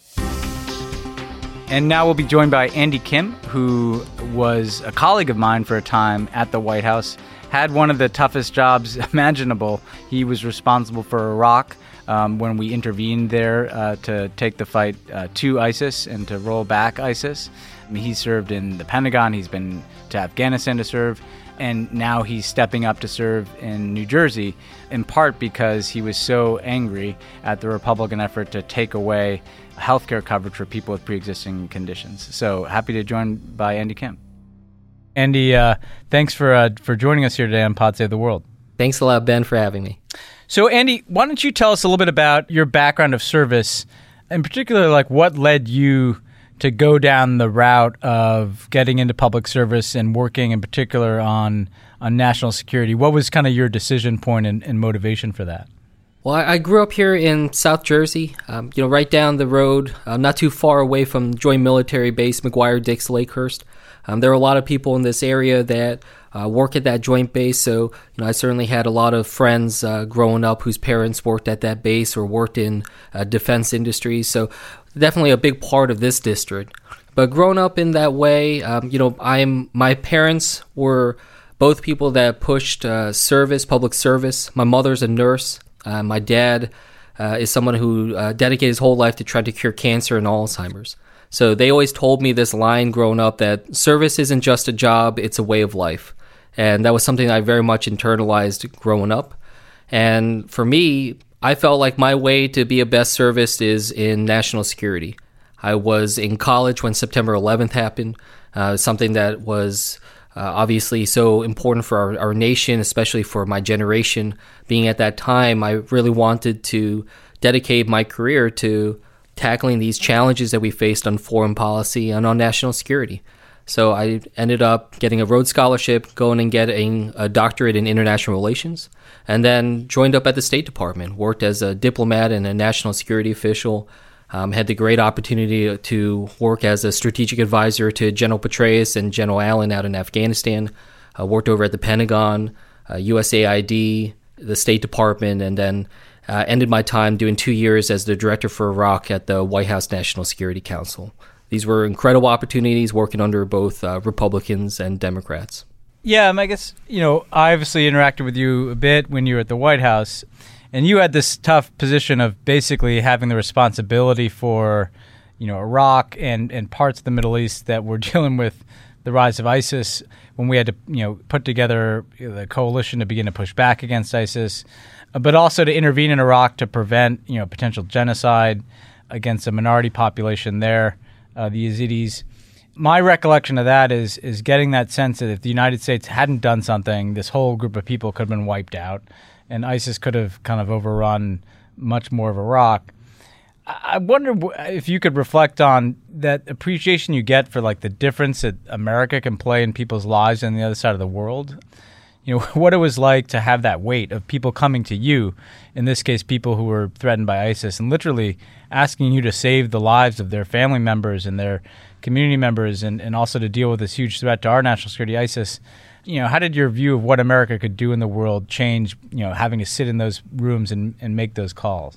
And now we'll be joined by Andy Kim, who was a colleague of mine for a time at the White House. Had one of the toughest jobs imaginable. He was responsible for Iraq um, when we intervened there uh, to take the fight uh, to ISIS and to roll back ISIS. I mean, he served in the Pentagon. He's been to Afghanistan to serve, and now he's stepping up to serve in New Jersey, in part because he was so angry at the Republican effort to take away healthcare coverage for people with pre-existing conditions. So happy to join by Andy Kim. Andy, uh, thanks for uh, for joining us here today on Pod Save the World. Thanks a lot, Ben, for having me. So, Andy, why don't you tell us a little bit about your background of service, in particular, like what led you to go down the route of getting into public service and working, in particular, on on national security? What was kind of your decision point and, and motivation for that? Well, I I grew up here in South Jersey, um, you know, right down the road, uh, not too far away from Joint Military Base McGuire Dix Lakehurst. Um, there are a lot of people in this area that uh, work at that joint base, so you know I certainly had a lot of friends uh, growing up whose parents worked at that base or worked in uh, defense industries. So definitely a big part of this district. But growing up in that way, um, you know, I'm my parents were both people that pushed uh, service, public service. My mother's a nurse. Uh, my dad uh, is someone who uh, dedicated his whole life to trying to cure cancer and Alzheimer's. So they always told me this line growing up that service isn't just a job, it's a way of life. And that was something I very much internalized growing up. And for me, I felt like my way to be a best service is in national security. I was in college when September 11th happened, uh, something that was uh, obviously so important for our, our nation, especially for my generation. Being at that time, I really wanted to dedicate my career to tackling these challenges that we faced on foreign policy and on national security. So I ended up getting a Rhodes Scholarship, going and getting a doctorate in international relations, and then joined up at the State Department, worked as a diplomat and a national security official. Um, had the great opportunity to work as a strategic advisor to General Petraeus and General Allen out in Afghanistan. Uh, worked over at the Pentagon, uh, USAID, the State Department, and then uh, ended my time doing two years as the director for Iraq at the White House National Security Council. These were incredible opportunities working under both uh, Republicans and Democrats. Yeah, I guess, you know, I obviously interacted with you a bit when you were at the White House, and you had this tough position of basically having the responsibility for, you know, Iraq and, and parts of the Middle East that were dealing with the rise of ISIS when we had to, you know, put together the coalition to begin to push back against ISIS, but also to intervene in Iraq to prevent, you know, potential genocide against a minority population there, uh, the Yazidis my recollection of that is is getting that sense that if the United States hadn't done something, this whole group of people could have been wiped out, and ISIS could have kind of overrun much more of Iraq. I wonder if you could reflect on that appreciation you get for like the difference that America can play in people's lives on the other side of the world. You know what it was like to have that weight of people coming to you, in this case, people who were threatened by ISIS, and literally asking you to save the lives of their family members and their community members and, and also to deal with this huge threat to our national security, ISIS. You know, how did your view of what America could do in the world change, you know, having to sit in those rooms and, and make those calls?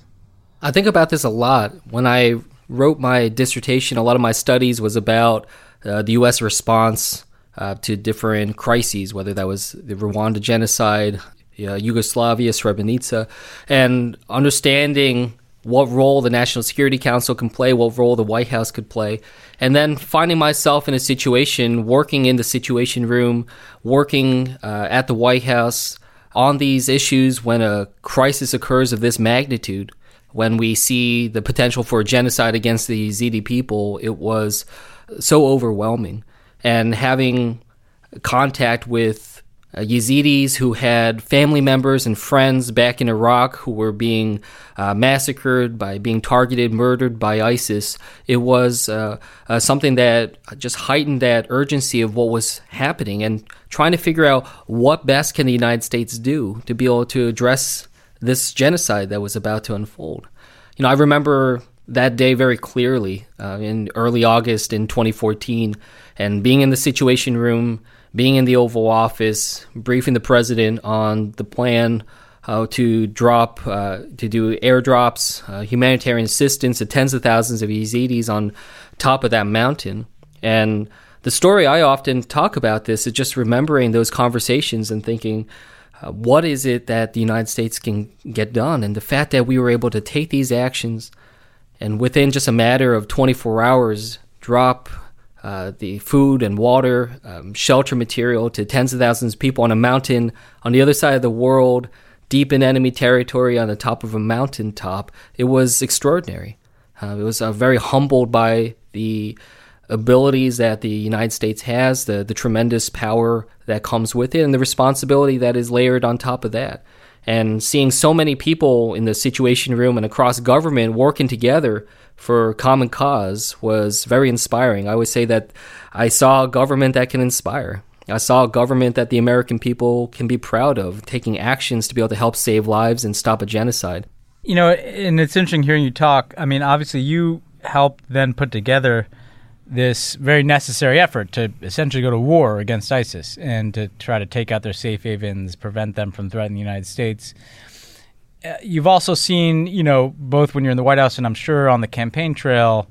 I think about this a lot. When I wrote my dissertation, a lot of my studies was about uh, the U.S. response uh, to different crises, whether that was the Rwanda genocide, uh, Yugoslavia, Srebrenica, and understanding what role the National Security Council can play, what role the White House could play, and then finding myself in a situation, working in the Situation Room, working uh, at the White House on these issues when a crisis occurs of this magnitude, when we see the potential for genocide against the Yazidi people, it was so overwhelming. And having contact with uh, Yazidis who had family members and friends back in Iraq who were being uh, massacred, by being targeted, murdered by ISIS. It was uh, uh, something that just heightened that urgency of what was happening and trying to figure out what best can the United States do to be able to address this genocide that was about to unfold. You know, I remember that day very clearly uh, in early August in 2014 and being in the Situation Room being in the Oval Office, briefing the president on the plan uh, to drop, uh, to do airdrops, uh, humanitarian assistance to tens of thousands of Yazidis on top of that mountain. And the story I often talk about this is just remembering those conversations and thinking, uh, what is it that the United States can get done? And the fact that we were able to take these actions and within just a matter of 24 hours drop uh, the food and water, um, shelter material to tens of thousands of people on a mountain on the other side of the world, deep in enemy territory on the top of a mountain top. It was extraordinary. Uh, it was uh, very humbled by the abilities that the United States has, the, the tremendous power that comes with it, and the responsibility that is layered on top of that. And seeing so many people in the Situation Room and across government working together for common cause was very inspiring. I would say that I saw a government that can inspire. I saw a government that the American people can be proud of, taking actions to be able to help save lives and stop a genocide. You know, and it's interesting hearing you talk. I mean, obviously, you helped then put together this very necessary effort to essentially go to war against ISIS and to try to take out their safe havens, prevent them from threatening the United States. Uh, you've also seen, you know, both when you're in the White House and I'm sure on the campaign trail,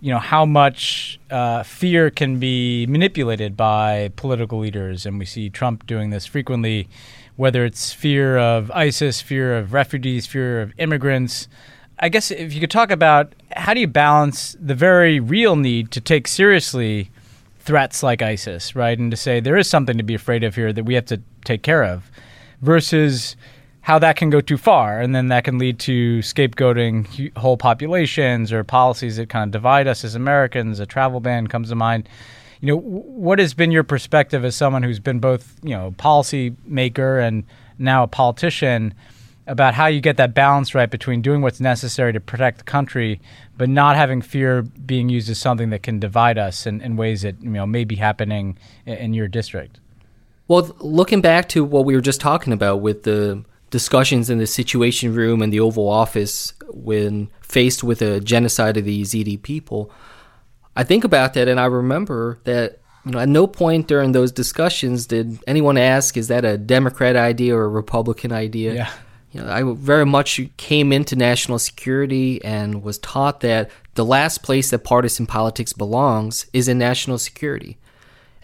you know, how much uh, fear can be manipulated by political leaders. And we see Trump doing this frequently, whether it's fear of ISIS, fear of refugees, fear of immigrants. I guess if you could talk about how do you balance the very real need to take seriously threats like ISIS, right? And to say there is something to be afraid of here that we have to take care of versus how that can go too far, and then that can lead to scapegoating whole populations or policies that kind of divide us as Americans. A travel ban comes to mind. You know, what has been your perspective as someone who's been both, you know, policy maker and now a politician about how you get that balance right between doing what's necessary to protect the country, but not having fear being used as something that can divide us in, in ways that you know may be happening in, in your district. Well, looking back to what we were just talking about with the discussions in the Situation Room and the Oval Office, when faced with a genocide of the Yazidi people. I think about that and I remember that you know, at no point during those discussions did anyone ask, is that a Democrat idea or a Republican idea? Yeah. You know, I very much came into national security and was taught that the last place that partisan politics belongs is in national security.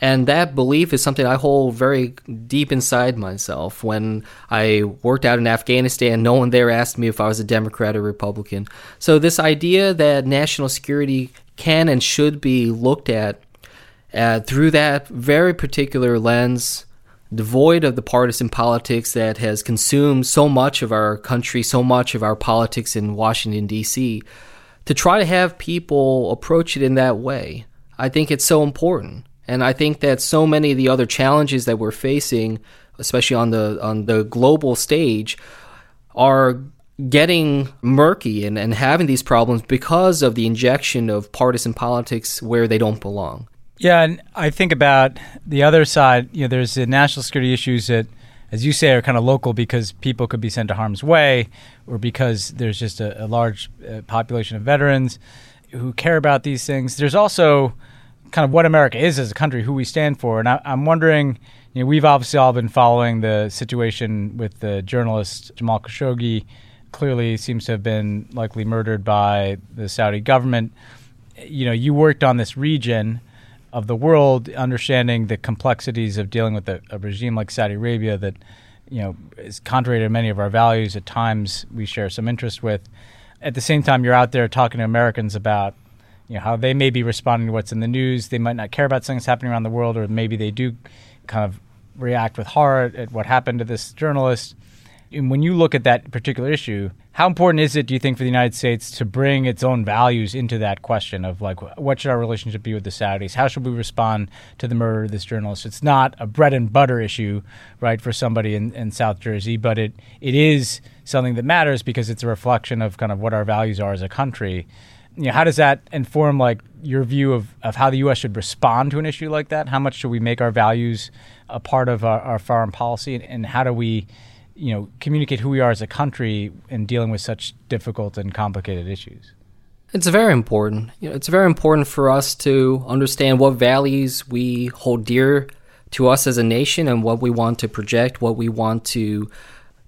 And that belief is something I hold very deep inside myself. When I worked out in Afghanistan, no one there asked me if I was a Democrat or Republican. So, this idea that national security can and should be looked at uh, through that very particular lens, devoid of the partisan politics that has consumed so much of our country, so much of our politics in Washington, D.C., to try to have people approach it in that way. I think it's so important. And I think that so many of the other challenges that we're facing, especially on the on the global stage, are getting murky and, and having these problems because of the injection of partisan politics where they don't belong. Yeah, and I think about the other side. You know, there's the national security issues that, as you say, are kind of local because people could be sent to harm's way, or because there's just a, a large uh, population of veterans who care about these things. There's also kind of what America is as a country, who we stand for, and I, I'm wondering. You know, we've obviously all been following the situation with the journalist Jamal Khashoggi. Clearly, seems to have been likely murdered by the Saudi government. You know, you worked on this region of the world, understanding the complexities of dealing with a, a, regime like Saudi Arabia that you know is contrary to many of our values. At times, we share some interest with. At the same time, you're out there talking to Americans about you know how they may be responding to what's in the news. They might not care about that's happening around the world, or maybe they do kind of react with horror at what happened to this journalist. When you look at that particular issue, how important is it, do you think, for the United States to bring its own values into that question of like, what should our relationship be with the Saudis? How should we respond to the murder of this journalist? It's not a bread and butter issue, right, for somebody in, in South Jersey, but it, it is something that matters because it's a reflection of kind of what our values are as a country. You know, how does that inform like your view of, of how the U.S. should respond to an issue like that? How much should we make our values a part of our, our foreign policy, and, and how do we you know, communicate who we are as a country in dealing with such difficult and complicated issues? It's very important. You know, it's very important for us to understand what values we hold dear to us as a nation and what we want to project, what we want to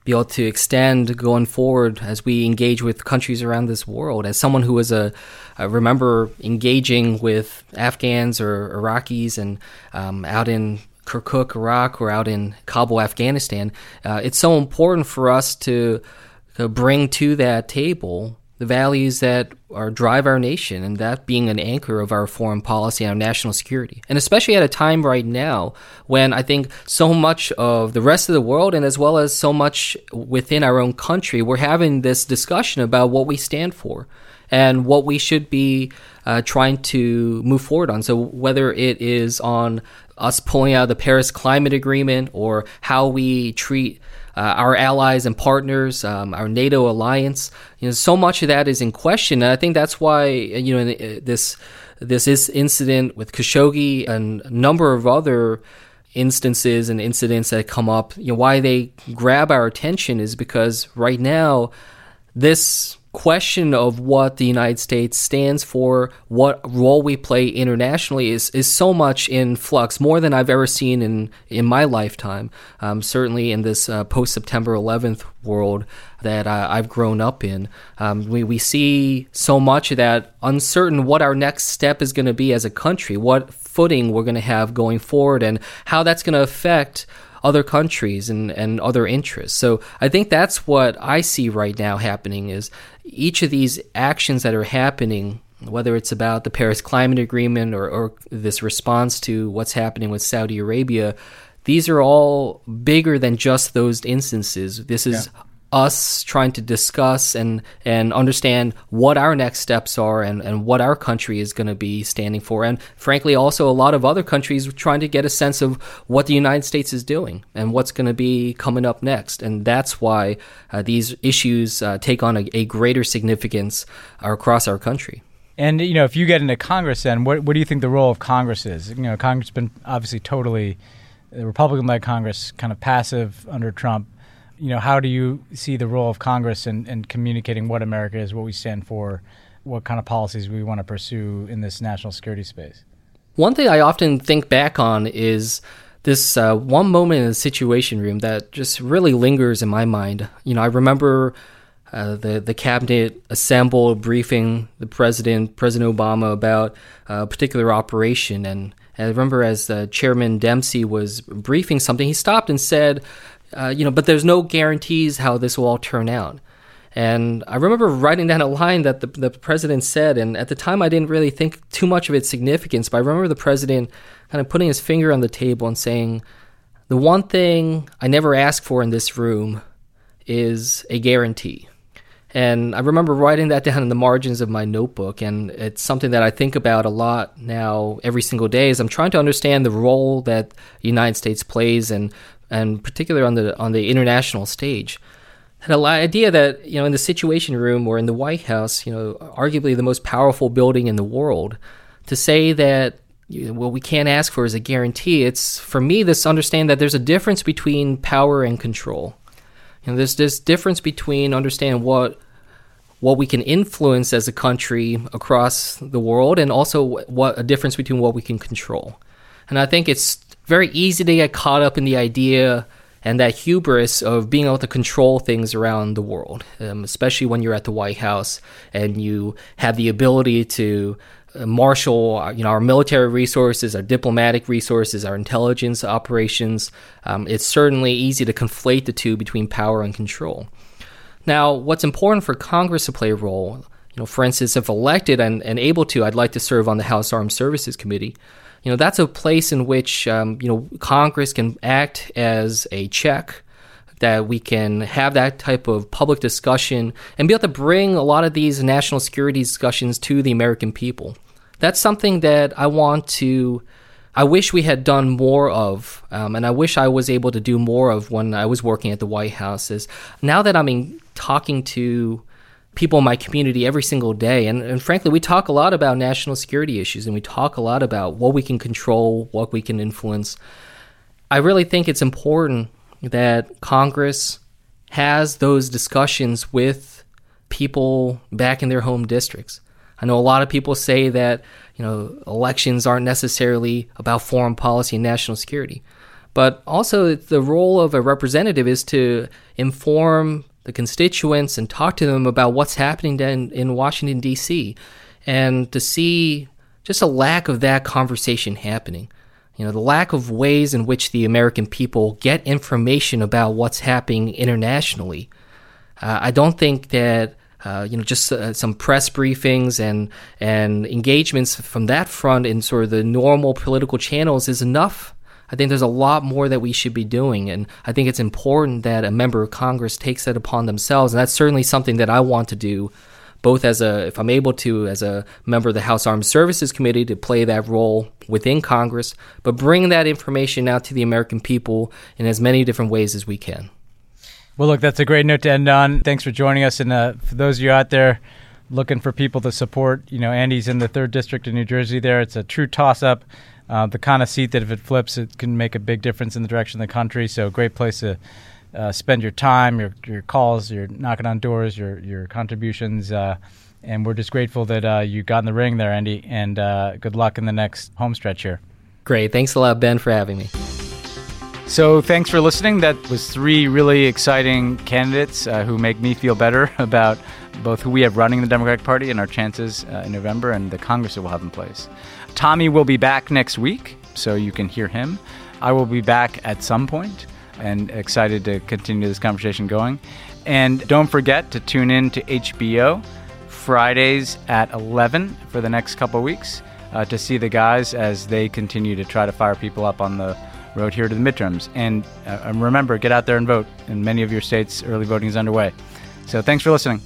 be able to extend going forward as we engage with countries around this world. As someone who was a, I remember engaging with Afghans or Iraqis and um, out in Kirkuk, Iraq, or out in Kabul, Afghanistan, uh, it's so important for us to uh, bring to that table the values that are drive our nation, and that being an anchor of our foreign policy and our national security. And especially at a time right now when I think so much of the rest of the world, and as well as so much within our own country, we're having this discussion about what we stand for and what we should be uh, trying to move forward on. So whether it is on us pulling out of the Paris Climate Agreement or how we treat uh, our allies and partners, um, our NATO alliance. You know, so much of that is in question, and I think that's why you know uh, this this is incident with Khashoggi and a number of other instances and incidents that come up. You know, why they grab our attention is because right now this question of what the United States stands for, what role we play internationally is is so much in flux, more than I've ever seen in in my lifetime. Um, certainly in this uh, post September 11th world that uh, I've grown up in, um, we we see so much of that uncertain what our next step is going to be as a country, what footing we're going to have going forward, and how that's going to affect other countries and, and other interests. So I think that's what I see right now happening is each of these actions that are happening whether it's about the Paris Climate Agreement or, or, this response to what's happening with Saudi Arabia, these are all bigger than just those instances. This is yeah us trying to discuss and, and understand what our next steps are and, and what our country is going to be standing for. And frankly, also a lot of other countries trying to get a sense of what the United States is doing and what's going to be coming up next. And that's why uh, these issues uh, take on a, a greater significance across our country. And you know, if you get into Congress, then what what do you think the role of Congress is? You know, Congress has been obviously totally the Republican-led Congress, kind of passive under Trump you know, how do you see the role of Congress in, in communicating what America is, what we stand for, what kind of policies we want to pursue in this national security space? One thing I often think back on is this uh, one moment in the Situation Room that just really lingers in my mind. You know, I remember uh, the the cabinet assembled, briefing the president, President Obama, about uh, a particular operation, and, and I remember as uh, Chairman Dempsey was briefing something, he stopped and said, uh, "You know, but there's no guarantees how this will all turn out." And I remember writing down a line that the, the president said, and at the time I didn't really think too much of its significance, but I remember the president kind of putting his finger on the table and saying, The one thing I never ask for in this room is a guarantee. And I remember writing that down in the margins of my notebook, and it's something that I think about a lot now every single day as I'm trying to understand the role that the United States plays and and particularly on the on the international stage had an idea that you know in the Situation Room or in the White House, you know, arguably the most powerful building in the world, to say that you know, what we can't ask for is a guarantee. It's for me this understand that there's a difference between power and control. You know, there's this difference between understand what what we can influence as a country across the world, and also what a difference between what we can control. And I think it's very easy to get caught up in the idea and that hubris of being able to control things around the world, um, especially when you're at the White House and you have the ability to uh, marshal uh, you know our military resources, our diplomatic resources, our intelligence operations. Um, it's certainly easy to conflate the two between power and control. Now, what's important for Congress to play a role, you know, for instance, if elected and, and able to, I'd like to serve on the House Armed Services Committee you know that's a place in which um, you know Congress can act as a check that we can have that type of public discussion and be able to bring a lot of these national security discussions to the American people. That's something that I want to. I wish we had done more of, um, and I wish I was able to do more of when I was working at the White House. Is now that I'm in, talking to people in my community every single day. And, and frankly, we talk a lot about national security issues and we talk a lot about what we can control, what we can influence. I really think it's important that Congress has those discussions with people back in their home districts. I know a lot of people say that, you know, elections aren't necessarily about foreign policy and national security. But also the role of a representative is to inform the constituents and talk to them about what's happening in, in Washington, D.C., and to see just a lack of that conversation happening. You know, the lack of ways in which the American people get information about what's happening internationally. Uh, I don't think that. Uh, you know, just uh, some press briefings and and engagements from that front in sort of the normal political channels is enough I think there's a lot more that we should be doing. And I think it's important that a member of Congress takes that upon themselves. And that's certainly something that I want to do, both as a, if I'm able to, as a member of the House Armed Services Committee to play that role within Congress, but bring that information out to the American people in as many different ways as we can. Well, look, that's a great note to end on. Thanks for joining us. And uh, for those of you out there, looking for people to support, you know, Andy's in the third district of New Jersey there. It's a true toss up uh, the kind of seat that if it flips, it can make a big difference in the direction of the country. So, great place to uh, spend your time, your your calls, your knocking on doors, your your contributions. Uh, and we're just grateful that uh, you got in the ring there, Andy. And uh, good luck in the next home stretch here. Great. Thanks a lot, Ben, for having me. So, thanks for listening. That was three really exciting candidates uh, who make me feel better about both who we have running the Democratic Party and our chances in November and the Congress that we'll have in place. Tommy will be back next week, so you can hear him. I will be back at some point and excited to continue this conversation going. And don't forget to tune in to HBO Fridays at 11 for the next couple weeks uh, to see the guys as they continue to try to fire people up on the road here to the midterms. And uh, remember, get out there and vote. In many of your states, early voting is underway. So thanks for listening.